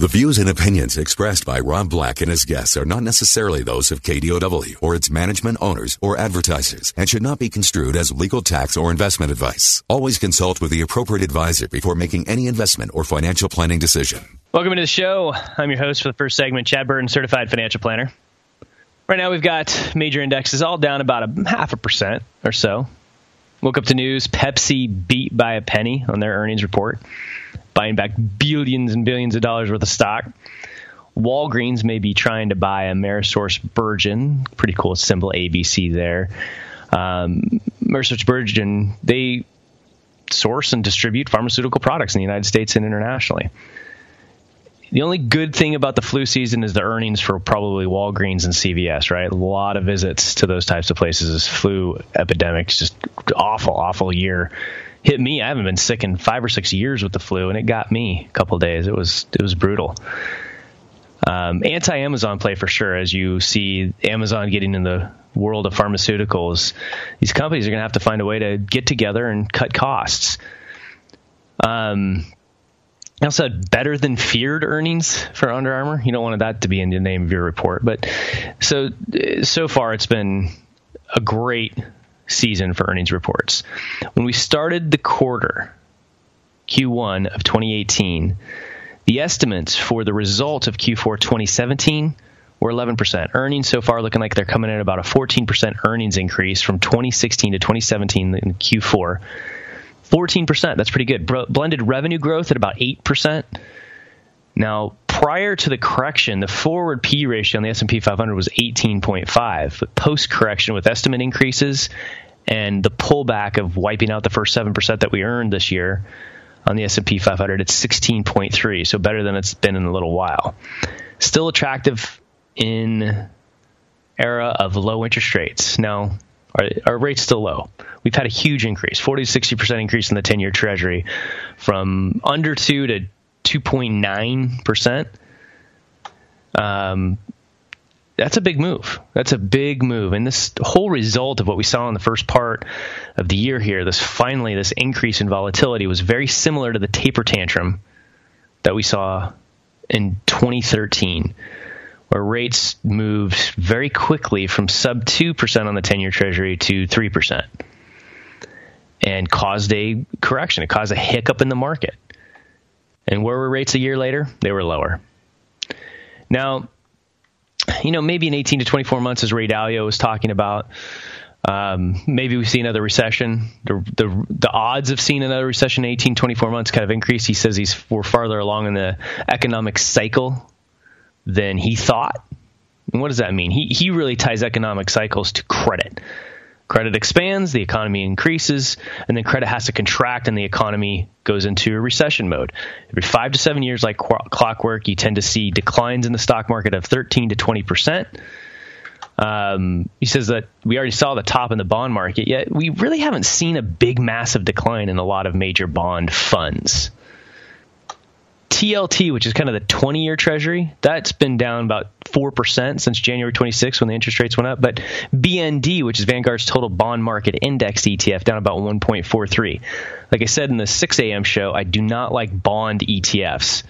The views and opinions expressed by Rob Black and his guests are not necessarily those of KDOW or its management owners or advertisers and should not be construed as legal tax or investment advice. Always consult with the appropriate advisor before making any investment or financial planning decision. Welcome to the show. I'm your host for the first segment, Chad Burton, certified financial planner. Right now, we've got major indexes all down about a half a percent or so. Woke up to news Pepsi beat by a penny on their earnings report buying back billions and billions of dollars worth of stock. Walgreens may be trying to buy AmerisourceBergen. Pretty cool symbol ABC there. Um, AmerisourceBergen, they source and distribute pharmaceutical products in the United States and internationally. The only good thing about the flu season is the earnings for probably Walgreens and CVS, right? A lot of visits to those types of places. This flu epidemic, just awful, awful year hit me. I haven't been sick in five or six years with the flu, and it got me a couple days. It was it was brutal. Um, anti-Amazon play for sure. As you see Amazon getting in the world of pharmaceuticals, these companies are going to have to find a way to get together and cut costs. Um, I also had better than feared earnings for Under Armour. You don't want that to be in the name of your report, but so so far it's been a great season for earnings reports. When we started the quarter, Q1 of 2018, the estimates for the result of Q4 2017 were 11%. Earnings so far looking like they're coming in about a 14% earnings increase from 2016 to 2017 in Q4. 14%, that's pretty good. blended revenue growth at about 8%. Now, prior to the correction, the forward P ratio on the S&P 500 was 18.5, but post correction with estimate increases and the pullback of wiping out the first 7% that we earned this year on the S&P 500, it's 16.3, so better than it's been in a little while. Still attractive in era of low interest rates. Now, our, our rate's still low. We've had a huge increase, 40 to 60% increase in the 10 year treasury from under 2 to 2.9%. Um, that's a big move. That's a big move. And this whole result of what we saw in the first part of the year here, this finally, this increase in volatility was very similar to the taper tantrum that we saw in 2013, where rates moved very quickly from sub 2% on the 10 year treasury to 3% and caused a correction. It caused a hiccup in the market. And where were rates a year later? They were lower. Now, you know, maybe in 18 to 24 months, as Ray Dalio was talking about, um, maybe we see another recession. The, the, the odds of seeing another recession in 18, 24 months kind of increase. He says he's we're farther along in the economic cycle than he thought. And what does that mean? He he really ties economic cycles to credit. Credit expands, the economy increases, and then credit has to contract and the economy goes into a recession mode. Every five to seven years, like clockwork, you tend to see declines in the stock market of 13 to 20 percent. Um, he says that we already saw the top in the bond market, yet we really haven't seen a big, massive decline in a lot of major bond funds. TLT, which is kind of the 20 year treasury, that's been down about 4% since January 26 when the interest rates went up. But BND, which is Vanguard's total bond market index ETF, down about 1.43. Like I said in the 6 a.m. show, I do not like bond ETFs.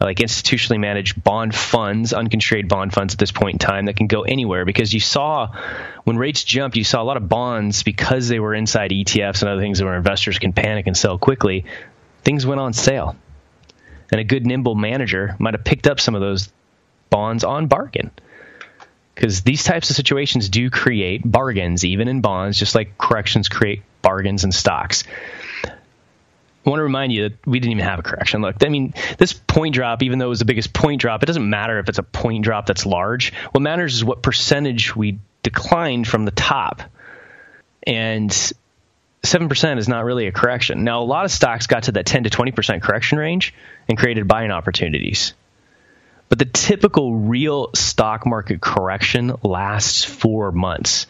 I like institutionally managed bond funds, unconstrained bond funds at this point in time that can go anywhere because you saw when rates jumped, you saw a lot of bonds because they were inside ETFs and other things where investors can panic and sell quickly. Things went on sale and a good nimble manager might have picked up some of those bonds on bargain. Because these types of situations do create bargains, even in bonds, just like corrections create bargains in stocks. I want to remind you that we didn't even have a correction. Look, I mean, this point drop, even though it was the biggest point drop, it doesn't matter if it's a point drop that's large. What matters is what percentage we declined from the top. And 7% is not really a correction. Now, a lot of stocks got to that 10 to 20% correction range and created buying opportunities. But the typical real stock market correction lasts four months,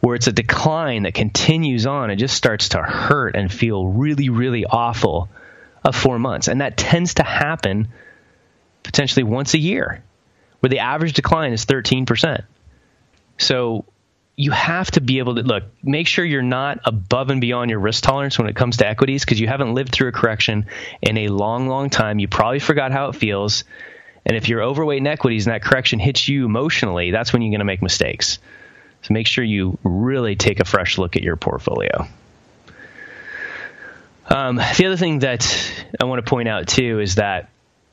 where it's a decline that continues on and just starts to hurt and feel really, really awful of four months. And that tends to happen potentially once a year, where the average decline is 13%. So you have to be able to look, make sure you're not above and beyond your risk tolerance when it comes to equities because you haven't lived through a correction in a long, long time. You probably forgot how it feels. And if you're overweight in equities and that correction hits you emotionally, that's when you're going to make mistakes. So make sure you really take a fresh look at your portfolio. Um, the other thing that I want to point out too is that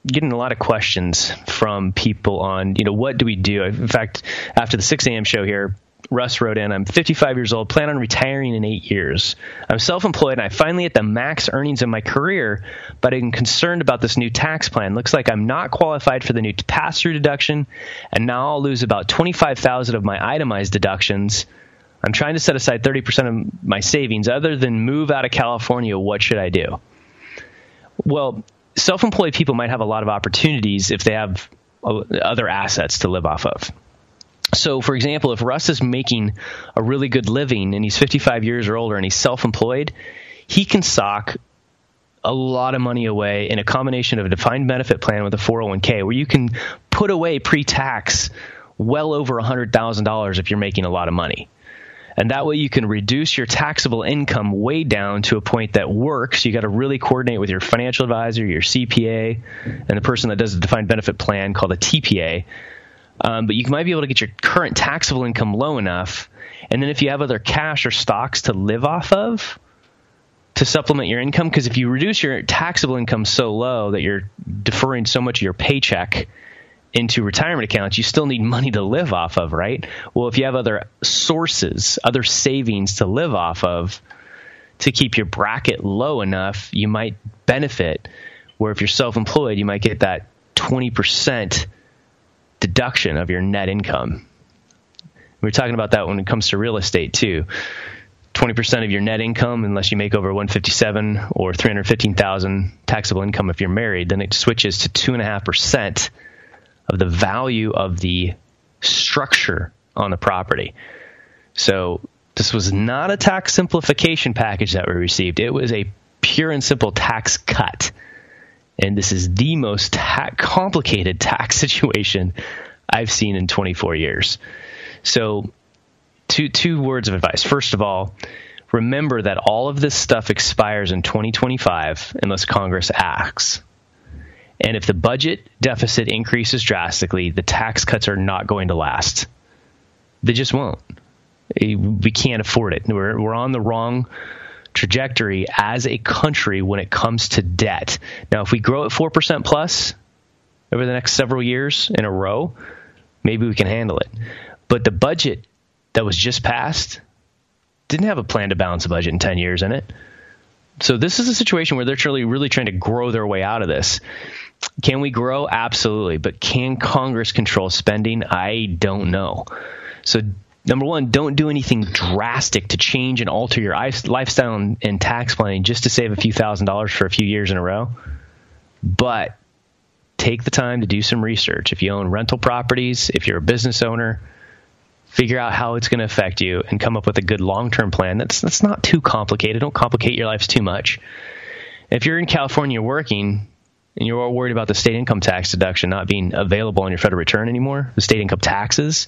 getting a lot of questions from people on, you know, what do we do? In fact, after the 6 a.m. show here, Russ wrote in, I'm 55 years old, plan on retiring in eight years. I'm self employed and I finally hit the max earnings in my career, but I'm concerned about this new tax plan. Looks like I'm not qualified for the new pass through deduction, and now I'll lose about 25000 of my itemized deductions. I'm trying to set aside 30% of my savings. Other than move out of California, what should I do? Well, self employed people might have a lot of opportunities if they have uh, other assets to live off of. So, for example, if Russ is making a really good living and he's 55 years or older and he's self employed, he can sock a lot of money away in a combination of a defined benefit plan with a 401k where you can put away pre tax well over $100,000 if you're making a lot of money. And that way you can reduce your taxable income way down to a point that works. You got to really coordinate with your financial advisor, your CPA, and the person that does the defined benefit plan called a TPA um, but you might be able to get your current taxable income low enough, and then if you have other cash or stocks to live off of to supplement your income, because if you reduce your taxable income so low that you're deferring so much of your paycheck into retirement accounts, you still need money to live off of, right? Well, if you have other sources, other savings to live off of to keep your bracket low enough, you might benefit. Where if you're self employed, you might get that 20% deduction of your net income. We are talking about that when it comes to real estate too. 20% of your net income, unless you make over 157 or 315,000 taxable income if you're married, then it switches to 2.5% of the value of the structure on the property. So this was not a tax simplification package that we received. It was a pure and simple tax cut and this is the most ta- complicated tax situation I've seen in 24 years. So, two two words of advice. First of all, remember that all of this stuff expires in 2025 unless Congress acts. And if the budget deficit increases drastically, the tax cuts are not going to last. They just won't. Eh, we can't afford it. We're, we're on the wrong trajectory as a country when it comes to debt. Now, if we grow at 4% plus over the next several years in a row, maybe we can handle it. But the budget that was just passed didn't have a plan to balance a budget in 10 years in it. So this is a situation where they're truly really trying to grow their way out of this. Can we grow? Absolutely. But can Congress control spending? I don't know. So number one, don't do anything drastic to change and alter your lifestyle and, tax planning just to save a few thousand dollars for a few years in a row. But take the time to do some research. If you own rental properties, if you're a business owner, figure out how it's going to affect you and come up with a good long-term plan. That's that's not too complicated. Don't complicate your lives too much. If you're in California working and you're worried about the state income tax deduction not being available on your federal return anymore, the state income taxes,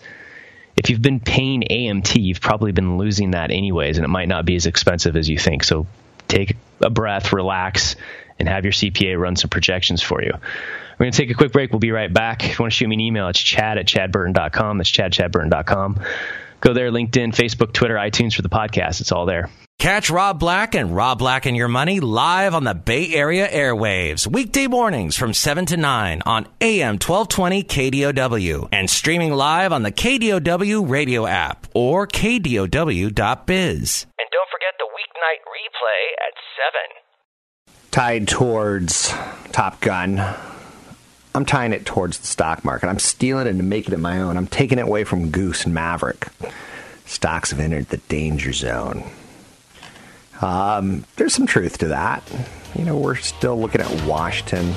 if you've been paying AMT, you've probably been losing that anyways, and it might not be as expensive as you think. So take a breath, relax, and have your CPA run some projections for you. We're going to take a quick break. We'll be right back. If you want to shoot me an email, it's chad at chadburton.com. That's chad, chadburton.com. Go there, LinkedIn, Facebook, Twitter, iTunes for the podcast. It's all there. Catch Rob Black and Rob Black and Your Money live on the Bay Area airwaves, weekday mornings from 7 to 9 on AM 1220 KDOW and streaming live on the KDOW radio app or KDOW.biz. And don't forget the weeknight replay at 7. Tied towards Top Gun. I'm tying it towards the stock market. I'm stealing it and making it my own. I'm taking it away from Goose and Maverick. Stocks have entered the danger zone. Um, there's some truth to that. You know, we're still looking at Washington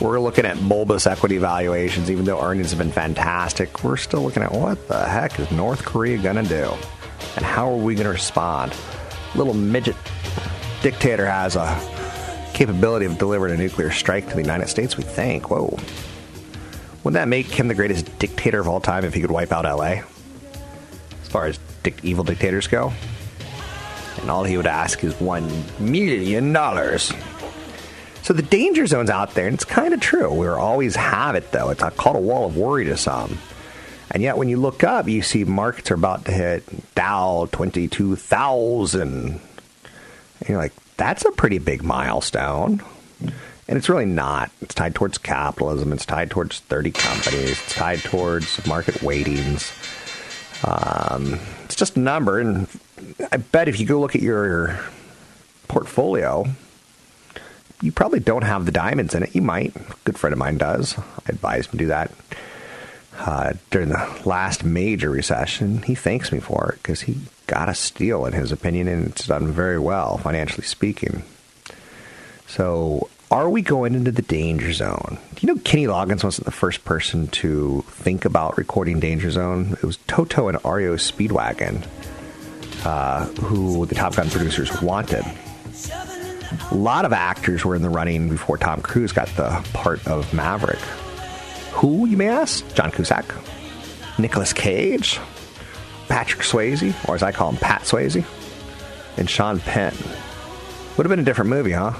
We're looking at bulbous equity valuations, even though earnings have been fantastic. We're still looking at what the heck is North Korea going to do? And how are we going to respond? Little midget dictator has a capability of delivering a nuclear strike to the United States, we think. Whoa. Wouldn't that make him the greatest dictator of all time if he could wipe out LA? As far as dic- evil dictators go? And all he would ask is one million dollars. So the danger zone's out there, and it's kind of true. We always have it, though. It's called a wall of worry to some. And yet, when you look up, you see markets are about to hit Dow 22,000. And you're like, that's a pretty big milestone. And it's really not. It's tied towards capitalism. It's tied towards 30 companies. It's tied towards market weightings. Um, it's just a number. And I bet if you go look at your portfolio, you probably don't have the diamonds in it. You might. A good friend of mine does. I advise him to do that. Uh, during the last major recession, he thanks me for it because he got a steal in his opinion, and it's done very well financially speaking. So, are we going into the danger zone? Do you know Kenny Loggins wasn't the first person to think about recording Danger Zone? It was Toto and REO Speedwagon, uh, who the Top Gun producers wanted. A lot of actors were in the running before Tom Cruise got the part of Maverick. Who, you may ask? John Cusack, Nicolas Cage, Patrick Swayze, or as I call him, Pat Swayze, and Sean Penn. Would have been a different movie, huh?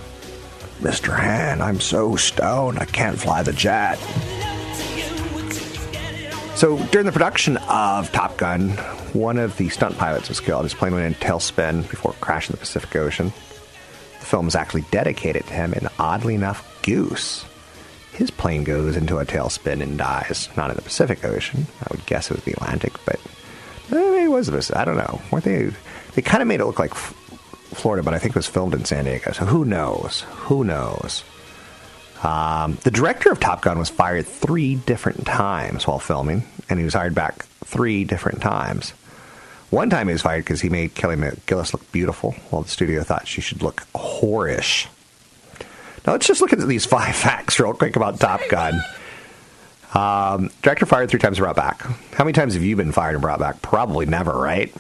Mr. Han, I'm so stoned I can't fly the jet. So during the production of Top Gun, one of the stunt pilots was killed. His plane went in tailspin before crashing the Pacific Ocean. The film is actually dedicated to him, and oddly enough, Goose, his plane goes into a tailspin and dies. Not in the Pacific Ocean. I would guess it was the Atlantic, but eh, maybe it was the Pacific. I don't know. Weren't they? They kind of made it look like Florida, but I think it was filmed in San Diego. So who knows? Who knows? Um, the director of Top Gun was fired three different times while filming, and he was hired back three different times. One time he was fired because he made Kelly McGillis look beautiful, while the studio thought she should look whorish. Now let's just look at these five facts real quick about Top Gun. Um, director fired three times, brought back. How many times have you been fired and brought back? Probably never, right?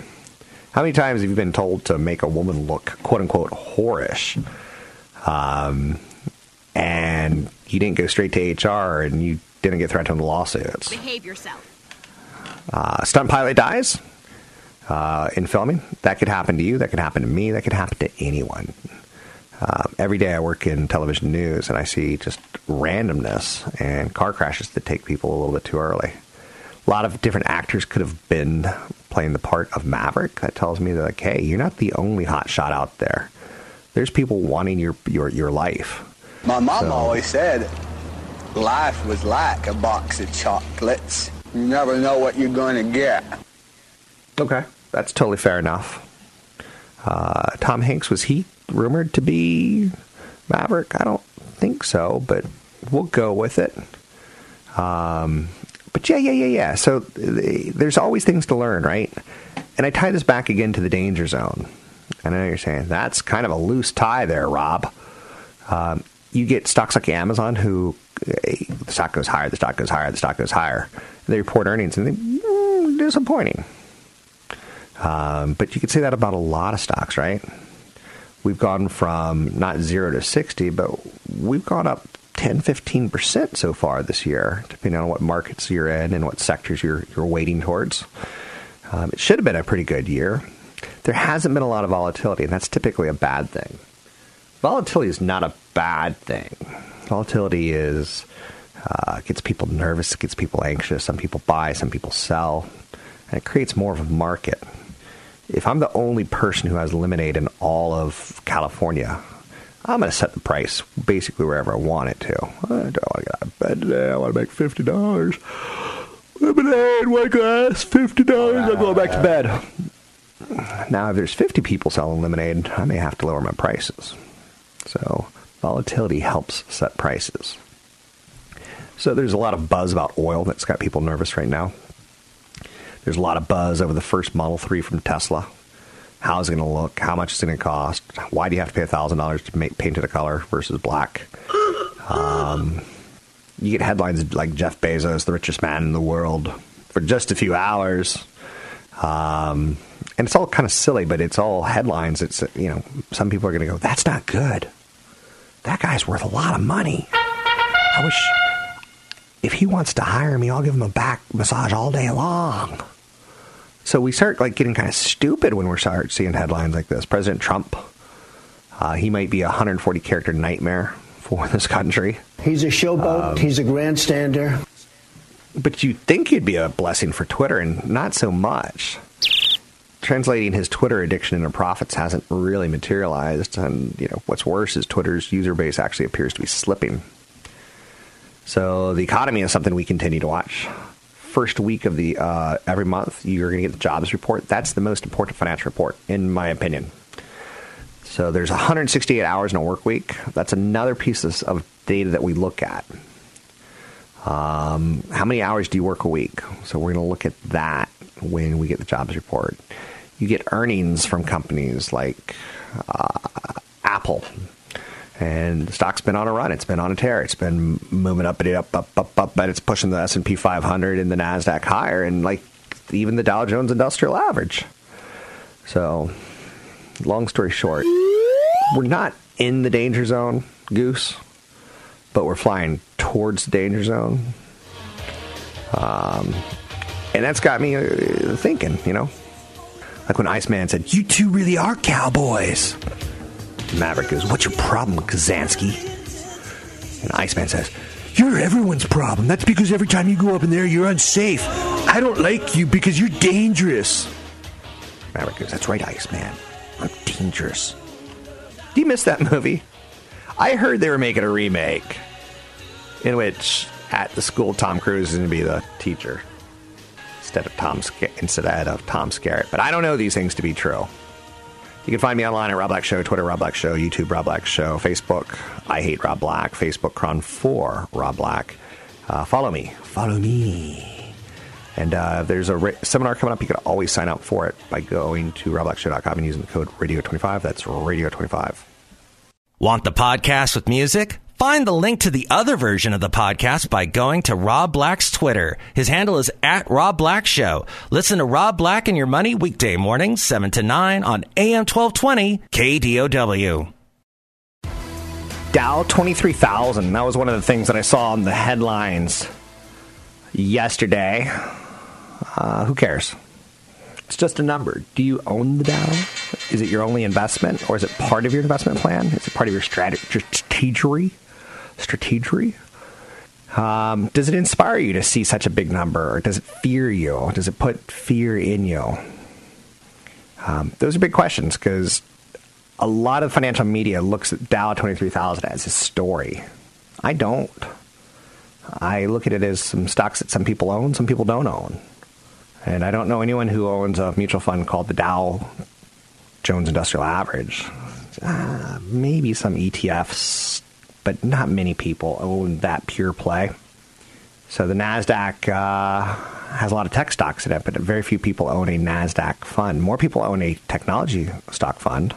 How many times have you been told to make a woman look quote unquote whorish? Um, and you didn't go straight to HR and you didn't get threatened with lawsuits. Behave yourself. Uh, stunt pilot dies uh, in filming. That could happen to you. That could happen to me. That could happen to anyone. Uh, every day I work in television news and I see just randomness and car crashes that take people a little bit too early. A lot of different actors could have been playing the part of Maverick. That tells me that, like, hey, you're not the only hot shot out there. There's people wanting your your your life. My mom So- always said life was like a box of chocolates. You never know what you're going to get. Okay, that's totally fair enough. Uh, Tom Hanks was he rumored to be Maverick? I don't think so, but we'll go with it. Um, but yeah, yeah, yeah, yeah. So there's always things to learn, right? And I tie this back again to the danger zone. I know you're saying that's kind of a loose tie there, Rob. Um, you get stocks like Amazon, who eh, the stock goes higher, the stock goes higher, the stock goes higher. They report earnings, and they mm, disappointing. Um, but you could say that about a lot of stocks, right? We've gone from not zero to 60, but we've gone up 10, 15% so far this year, depending on what markets you're in and what sectors you're, you're weighting towards. Um, it should have been a pretty good year. There hasn't been a lot of volatility, and that's typically a bad thing. Volatility is not a bad thing. Volatility is uh, gets people nervous, gets people anxious. Some people buy, some people sell, and it creates more of a market. If I'm the only person who has lemonade in all of California, I'm going to set the price basically wherever I want it to. I bed today. I want to make fifty dollars. Lemonade, one glass, fifty dollars. I'm going back to bed. Now, if there's 50 people selling lemonade, I may have to lower my prices. So, volatility helps set prices. So, there's a lot of buzz about oil that's got people nervous right now. There's a lot of buzz over the first Model 3 from Tesla. How's it going to look? How much is it going to cost? Why do you have to pay $1,000 to make, paint it a color versus black? Um, you get headlines like Jeff Bezos, the richest man in the world, for just a few hours. Um, and it's all kind of silly, but it's all headlines. It's you know, some people are going to go, "That's not good. That guy's worth a lot of money. I wish if he wants to hire me, I'll give him a back massage all day long." So we start like getting kind of stupid when we start seeing headlines like this. President Trump, uh, he might be a 140 character nightmare for this country. He's a showboat. Um, he's a grandstander. But you'd think he'd be a blessing for Twitter, and not so much. Translating his Twitter addiction into profits hasn't really materialized, and you know what's worse is Twitter's user base actually appears to be slipping. So the economy is something we continue to watch. First week of the uh, every month, you're going to get the jobs report. That's the most important financial report, in my opinion. So there's 168 hours in a work week. That's another piece of data that we look at. Um, how many hours do you work a week? So we're going to look at that when we get the jobs report. You get earnings from companies like uh, Apple, and the stock's been on a run. It's been on a tear. It's been moving up and up, up, up, up, but it's pushing the S and P 500 and the Nasdaq higher, and like even the Dow Jones Industrial Average. So, long story short we're not in the danger zone, Goose, but we're flying towards the danger zone. Um, and that's got me uh, thinking, you know, like when Iceman said, "You two really are cowboys." Maverick goes, "What's your problem, Kazansky?" And Iceman says, "You're everyone's problem. That's because every time you go up in there, you're unsafe. I don't like you because you're dangerous." Maverick goes, "That's right, Iceman. I'm dangerous." Do you miss that movie? I heard they were making a remake in which at the school Tom Cruise is going to be the teacher instead of Tom instead of Tom Skerritt. But I don't know these things to be true. You can find me online at Rob Black Show, Twitter Rob Black Show, YouTube Rob Black Show, Facebook I Hate Rob Black, Facebook Cron for Rob Black. Uh, follow me, follow me. And uh, there's a seminar coming up. You can always sign up for it by going to robblackshow.com and using the code radio25. That's radio25. Want the podcast with music? Find the link to the other version of the podcast by going to Rob Black's Twitter. His handle is at Rob Black Show. Listen to Rob Black and Your Money weekday mornings, 7 to 9 on AM 1220 KDOW. Dow 23,000. That was one of the things that I saw in the headlines yesterday. Uh, who cares? It's just a number. Do you own the Dow? Is it your only investment, or is it part of your investment plan? Is it part of your strategy? Strategy? Um, does it inspire you to see such a big number, or does it fear you? Does it put fear in you? Um, those are big questions because a lot of financial media looks at Dow 23,000 as a story. I don't. I look at it as some stocks that some people own, some people don't own. And I don't know anyone who owns a mutual fund called the Dow Jones Industrial Average. Uh, maybe some ETFs, but not many people own that pure play. So the NASDAQ uh, has a lot of tech stocks in it, but very few people own a NASDAQ fund. More people own a technology stock fund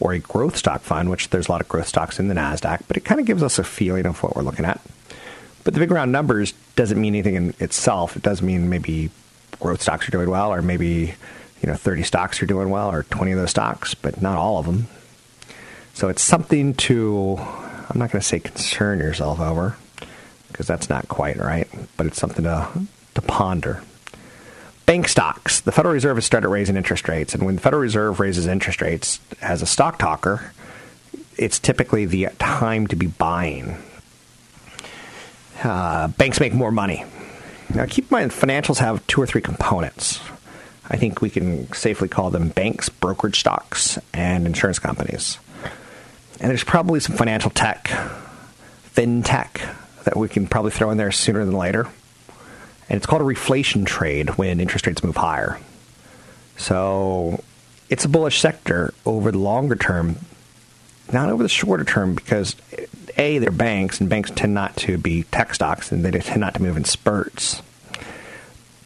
or a growth stock fund, which there's a lot of growth stocks in the NASDAQ, but it kind of gives us a feeling of what we're looking at. But the big round numbers doesn't mean anything in itself. It does mean maybe growth stocks are doing well, or maybe you know 30 stocks are doing well, or 20 of those stocks, but not all of them. So it's something to I'm not going to say concern yourself over because that's not quite right, but it's something to to ponder. Bank stocks. The Federal Reserve has started raising interest rates, and when the Federal Reserve raises interest rates, as a stock talker, it's typically the time to be buying. Uh, banks make more money now, keep in mind, financials have two or three components. I think we can safely call them banks, brokerage stocks, and insurance companies. And there's probably some financial tech, fintech, that we can probably throw in there sooner than later. And it's called a reflation trade when interest rates move higher. So it's a bullish sector over the longer term, not over the shorter term, because a, they're banks, and banks tend not to be tech stocks, and they tend not to move in spurts.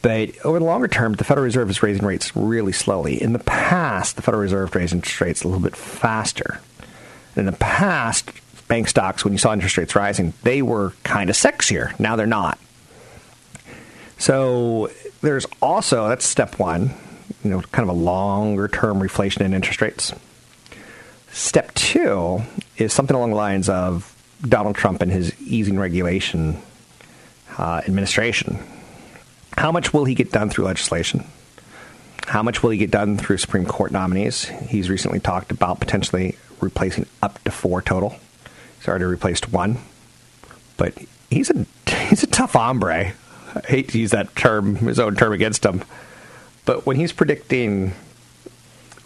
But over the longer term, the Federal Reserve is raising rates really slowly. In the past, the Federal Reserve raised interest rates a little bit faster. In the past, bank stocks when you saw interest rates rising, they were kind of sexier. Now they're not. So there's also that's step one, you know, kind of a longer term reflation in interest rates. Step two is something along the lines of Donald Trump and his easing regulation uh, administration. How much will he get done through legislation? How much will he get done through Supreme Court nominees? He's recently talked about potentially replacing up to four total. He's already replaced one, but he's a he's a tough hombre. I hate to use that term, his own term against him, but when he's predicting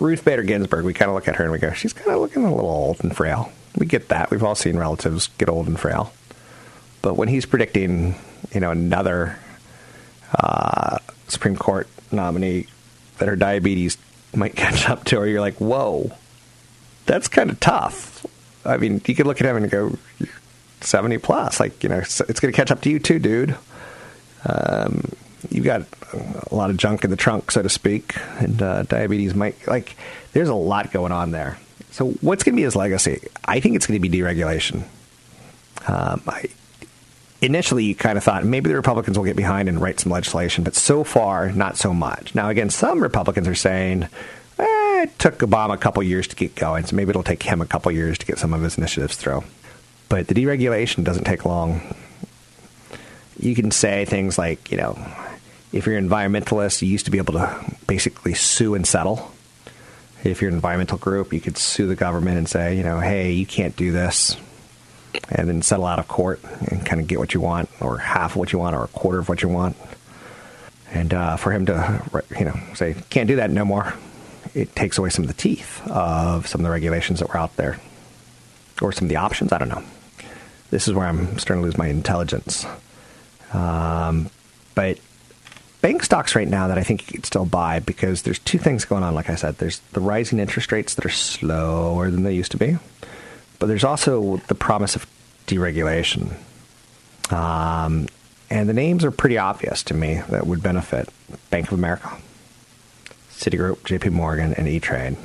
Ruth Bader Ginsburg, we kind of look at her and we go, she's kind of looking a little old and frail. We get that. We've all seen relatives get old and frail. But when he's predicting, you know, another uh, Supreme Court nominee that her diabetes might catch up to her, you're like, whoa, that's kind of tough. I mean, you could look at him and go, 70 plus. Like, you know, it's, going to catch up to you too, dude. Um, you've got a lot of junk in the trunk, so to speak, and uh, diabetes might, like, there's a lot going on there. So, what's going to be his legacy? I think it's going to be deregulation. Um, I, initially, you kind of thought maybe the Republicans will get behind and write some legislation, but so far, not so much. Now, again, some Republicans are saying, it took Obama a couple years to get going, so maybe it'll take him a couple years to get some of his initiatives through. But the deregulation doesn't take long. You can say things like, you know, if you're an environmentalist, you used to be able to basically sue and settle if you're an environmental group, you could sue the government and say, you know, hey, you can't do this, and then settle out of court and kind of get what you want, or half of what you want, or a quarter of what you want. And uh, for him to, you know, say, can't do that no more, it takes away some of the teeth of some of the regulations that were out there, or some of the options. I don't know. This is where I'm starting to lose my intelligence. Um, but bank stocks right now that I think you could still buy because there's two things going on. Like I said, there's the rising interest rates that are slower than they used to be, but there's also the promise of deregulation. Um, and the names are pretty obvious to me that would benefit Bank of America, Citigroup, JP Morgan, and E Trade.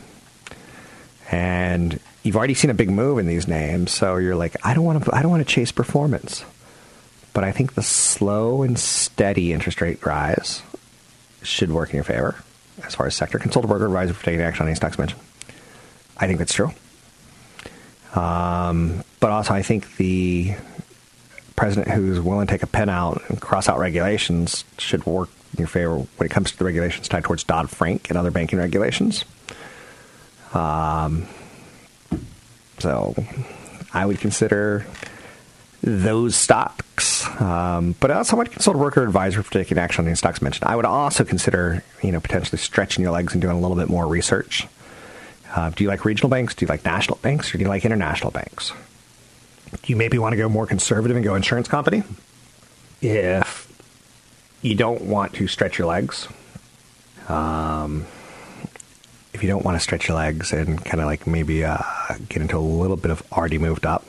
And you've already seen a big move in these names, so you're like, I don't want to, I don't want to chase performance but I think the slow and steady interest rate rise should work in your favor as far as sector consultant broker advisor for taking action on any stocks mentioned. I think that's true. Um, but also, I think the president who's willing to take a pen out and cross out regulations should work your favor when it comes to the regulations tied towards Dodd Frank and other banking regulations. Um, so I would consider those stocks. Um, but also, I might consult a worker advisor for taking action on the stocks mentioned. I would also consider, you know, potentially stretching your legs and doing a little bit more research. Uh, do you like regional banks? Do you like national banks? Or do you like international banks? You maybe want to go more conservative and go insurance company? If you don't want to stretch your legs, um, if you don't want to stretch your legs and kind of like maybe uh, get into a little bit of already moved up,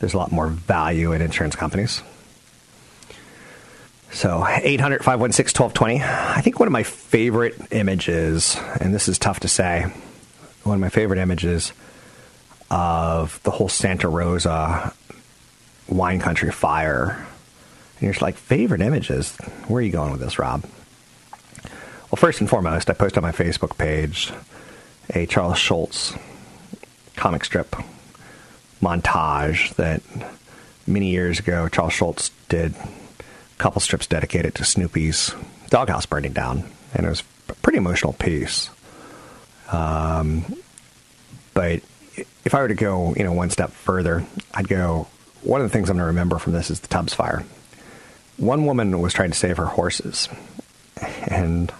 there's a lot more value in insurance companies. So 800 516 1220. I think one of my favorite images, and this is tough to say, one of my favorite images of the whole Santa Rosa wine country fire. And you're just like, favorite images? Where are you going with this, Rob? Well, first and foremost, I posted on my Facebook page a Charles Schulz comic strip montage that many years ago Charles Schulz did a couple strips dedicated to Snoopy's doghouse burning down, and it was a pretty emotional piece. Um, but if I were to go, you know, one step further, I'd go. One of the things I'm going to remember from this is the Tubbs fire. One woman was trying to save her horses, and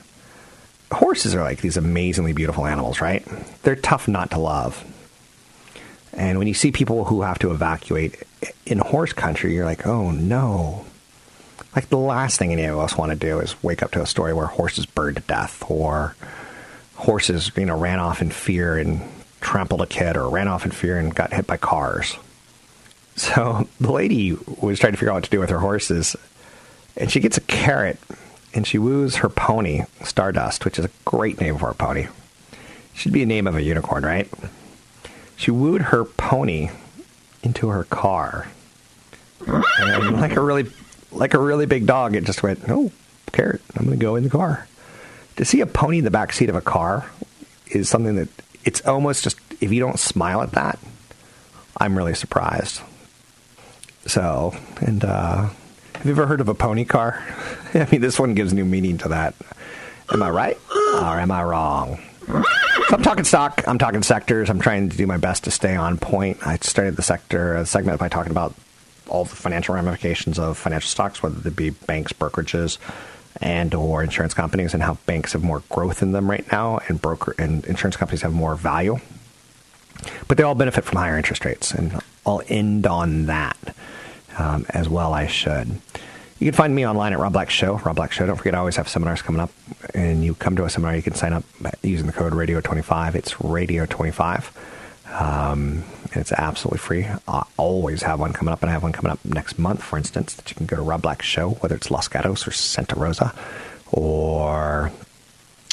horses are like these amazingly beautiful animals, right? They're tough not to love. And when you see people who have to evacuate in horse country, you're like, oh no. Like the last thing any of us want to do is wake up to a story where horses burned to death or horses, you know, ran off in fear and trampled a kid or ran off in fear and got hit by cars. So the lady was trying to figure out what to do with her horses, and she gets a carrot and she woos her pony, Stardust, which is a great name for a pony. Should be a name of a unicorn, right? She wooed her pony into her car. And like a really like a really big dog, it just went, "Oh, carrot, I'm going to go in the car." To see a pony in the back seat of a car is something that it's almost just if you don't smile at that, I'm really surprised. So, and uh, have you ever heard of a pony car? I mean, this one gives new meaning to that. Am I right or am I wrong? So I'm talking stock. I'm talking sectors. I'm trying to do my best to stay on point. I started the sector uh, segment by talking about all the financial ramifications of financial stocks, whether they be banks, brokerages, and or insurance companies, and how banks have more growth in them right now, and broker and insurance companies have more value. But they all benefit from higher interest rates, and I'll end on that um, as well. I should. You can find me online at Rob Black Show. Rob Black Show. Don't forget, I always have seminars coming up, and you come to a seminar, you can sign up using the code Radio25. It's Radio25. Um, it's absolutely free. I always have one coming up, and I have one coming up next month, for instance, that you can go to Rob Black Show, whether it's Los Gatos or Santa Rosa or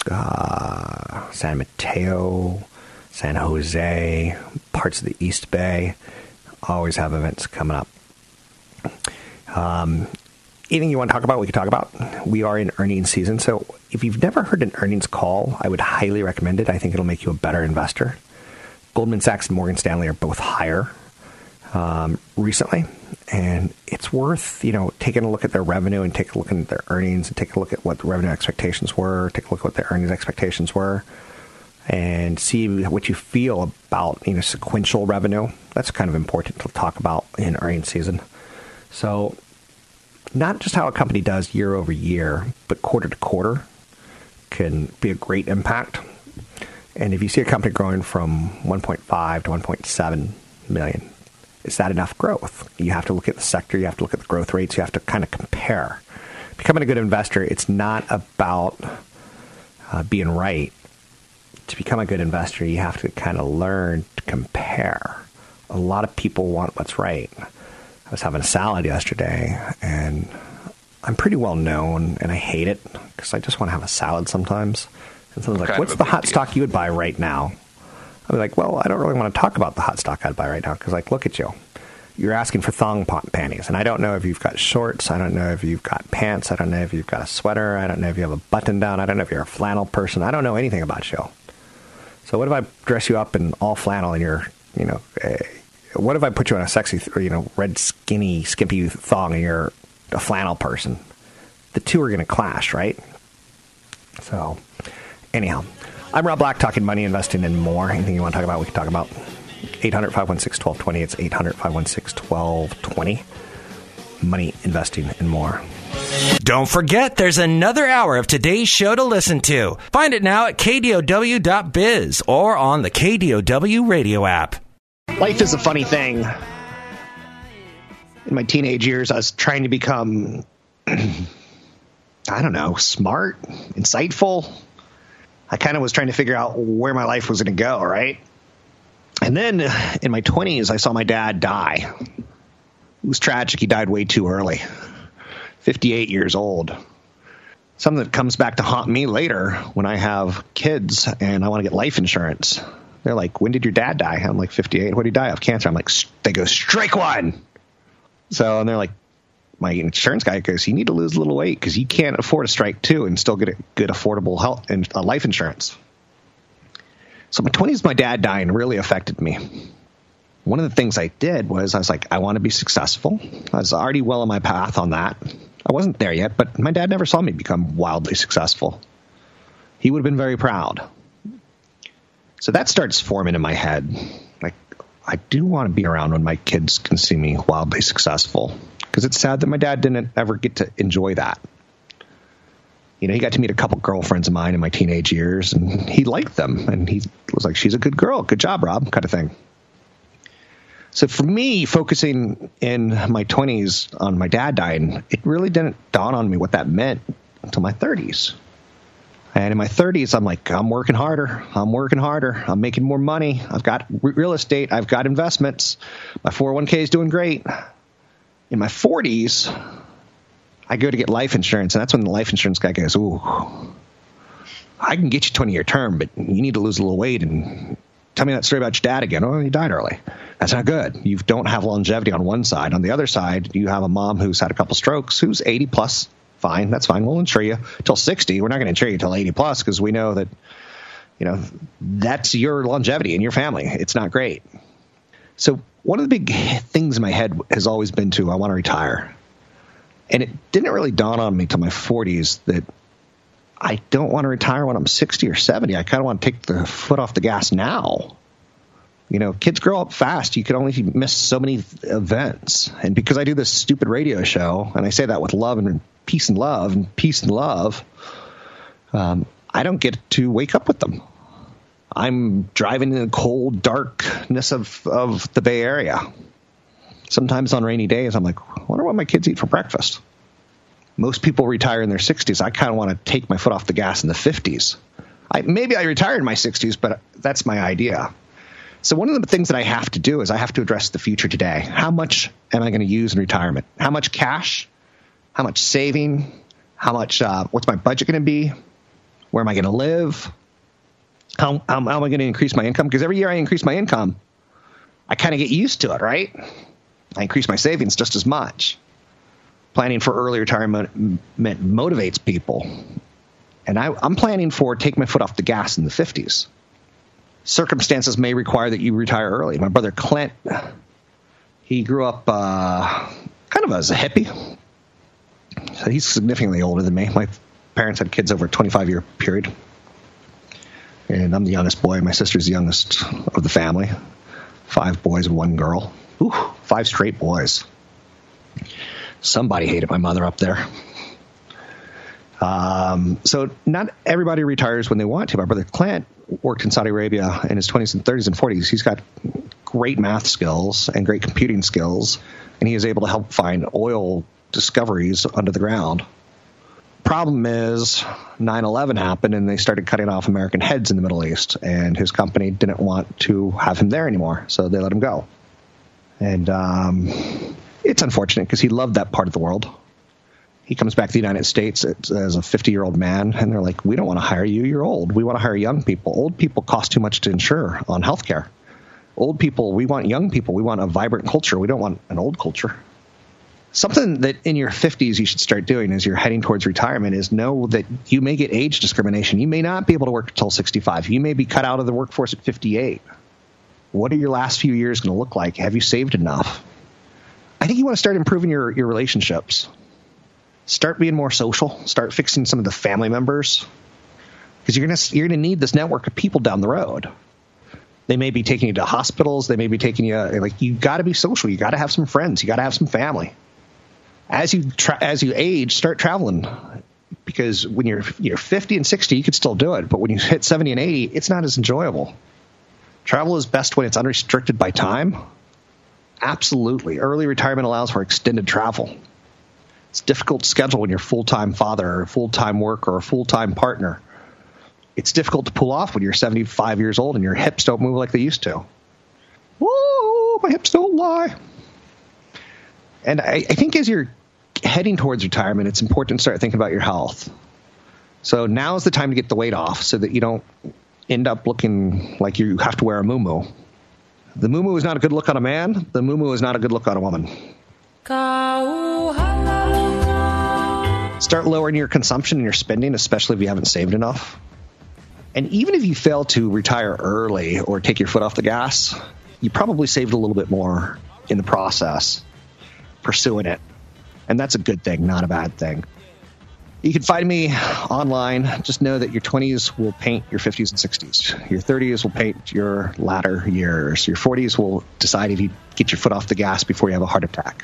uh, San Mateo, San Jose, parts of the East Bay. Always have events coming up. Um, anything you want to talk about, we can talk about. We are in earnings season, so if you've never heard an earnings call, I would highly recommend it. I think it'll make you a better investor. Goldman Sachs and Morgan Stanley are both higher um, recently, and it's worth you know taking a look at their revenue and take a look at their earnings and take a look at what the revenue expectations were, take a look at what their earnings expectations were, and see what you feel about you know sequential revenue. That's kind of important to talk about in earnings season. So, not just how a company does year over year, but quarter to quarter can be a great impact. And if you see a company growing from 1.5 to 1.7 million, is that enough growth? You have to look at the sector, you have to look at the growth rates, you have to kind of compare. Becoming a good investor, it's not about uh, being right. To become a good investor, you have to kind of learn to compare. A lot of people want what's right. I was having a salad yesterday, and I'm pretty well known, and I hate it because I just want to have a salad sometimes. And someone's like, "What's the hot stock you would buy right now?" I'm like, "Well, I don't really want to talk about the hot stock I'd buy right now because, like, look at you. You're asking for thong panties, and I don't know if you've got shorts. I don't know if you've got pants. I don't know if you've got a sweater. I don't know if you have a button down. I don't know if you're a flannel person. I don't know anything about you. So, what if I dress you up in all flannel and you're, you know, uh, what if I put you on a sexy, you know, red skinny, skimpy thong and you're a flannel person? The two are going to clash, right? So, anyhow, I'm Rob Black talking money, investing, and more. Anything you want to talk about, we can talk about. 800 516 1220. It's 800 516 1220. Money, investing, and more. Don't forget, there's another hour of today's show to listen to. Find it now at kdow.biz or on the KDOW radio app. Life is a funny thing. In my teenage years, I was trying to become, I don't know, smart, insightful. I kind of was trying to figure out where my life was going to go, right? And then in my 20s, I saw my dad die. It was tragic. He died way too early, 58 years old. Something that comes back to haunt me later when I have kids and I want to get life insurance. They're like, "When did your dad die?" I'm like, "58." What did he die of? Cancer. I'm like, they go strike one. So and they're like, my insurance guy goes, "You need to lose a little weight because you can't afford a strike two and still get a good affordable health and uh, life insurance." So my 20s, my dad dying really affected me. One of the things I did was I was like, I want to be successful. I was already well on my path on that. I wasn't there yet, but my dad never saw me become wildly successful. He would have been very proud. So that starts forming in my head. Like, I do want to be around when my kids can see me wildly successful. Because it's sad that my dad didn't ever get to enjoy that. You know, he got to meet a couple girlfriends of mine in my teenage years, and he liked them. And he was like, she's a good girl. Good job, Rob, kind of thing. So for me, focusing in my 20s on my dad dying, it really didn't dawn on me what that meant until my 30s. And in my 30s, I'm like, I'm working harder. I'm working harder. I'm making more money. I've got real estate. I've got investments. My 401k is doing great. In my 40s, I go to get life insurance, and that's when the life insurance guy goes, Ooh, I can get you 20 year term, but you need to lose a little weight and tell me that story about your dad again. Oh, he died early. That's not good. You don't have longevity on one side. On the other side, you have a mom who's had a couple strokes, who's 80 plus. Fine, that's fine. We'll insure you till 60. We're not going to insure you till 80 plus because we know that, you know, that's your longevity in your family. It's not great. So one of the big things in my head has always been to I want to retire. And it didn't really dawn on me till my 40s that I don't want to retire when I'm 60 or 70. I kind of want to take the foot off the gas now. You know, kids grow up fast. You can only miss so many events. And because I do this stupid radio show, and I say that with love and peace and love and peace and love, um, I don't get to wake up with them. I'm driving in the cold darkness of, of the Bay Area. Sometimes on rainy days, I'm like, I wonder what my kids eat for breakfast most people retire in their 60s. I kind of want to take my foot off the gas in the 50s. I, maybe I retire in my 60s, but that's my idea. So one of the things that I have to do is I have to address the future today. How much am I going to use in retirement? How much cash? How much saving? How much? Uh, what's my budget going to be? Where am I going to live? How, how, how am I going to increase my income? Because every year I increase my income, I kind of get used to it, right? I increase my savings just as much planning for early retirement motivates people. And I, am planning for take my foot off the gas in the 50s. Circumstances may require that you retire early. My brother Clint, he grew up uh, kind of as a hippie. So he's significantly older than me. My parents had kids over a 25 year period. And I'm the youngest boy. My sister's the youngest of the family. Five boys and one girl. Ooh, five straight boys. Somebody hated my mother up there. Um, so not everybody retires when they want to. My brother Clint worked in Saudi Arabia in his 20s and 30s and 40s. He's got great math skills and great computing skills, and he is able to help find oil discoveries under the ground. Problem is, 9 11 happened and they started cutting off American heads in the Middle East, and his company didn't want to have him there anymore, so they let him go. And um, it's unfortunate because he loved that part of the world. He comes back to the United States as a 50 year old man, and they're like, We don't want to hire you. You're old. We want to hire young people. Old people cost too much to insure on health care. Old people, we want young people. We want a vibrant culture. We don't want an old culture. Something that in your 50s you should start doing as you're heading towards retirement is know that you may get age discrimination. You may not be able to work until 65. You may be cut out of the workforce at 58. What are your last few years going to look like? Have you saved enough? I think you want to start improving your, your relationships. Start being more social. Start fixing some of the family members because you're gonna you're gonna need this network of people down the road. They may be taking you to hospitals. They may be taking you like you got to be social. You got to have some friends. You got to have some family. As you tra- as you age, start traveling because when you're you're 50 and 60, you can still do it, but when you hit 70 and 80, it's not as enjoyable. Travel is best when it's unrestricted by time Absolutely. Early retirement allows for extended travel. It's difficult to schedule when you're full time father or full time work or a full time partner. It's difficult to pull off when you're 75 years old and your hips don't move like they used to. Whoa, my hips don't lie. And I, I think as you're heading towards retirement, it's important to start thinking about your health. So now is the time to get the weight off so that you don't end up looking like you have to wear a muumuu. The moo is not a good look on a man. The moo is not a good look on a woman. Start lowering your consumption and your spending, especially if you haven't saved enough. And even if you fail to retire early or take your foot off the gas, you probably saved a little bit more in the process pursuing it. And that's a good thing, not a bad thing. You can find me online. Just know that your 20s will paint your 50s and 60s. Your 30s will paint your latter years. Your 40s will decide if you get your foot off the gas before you have a heart attack.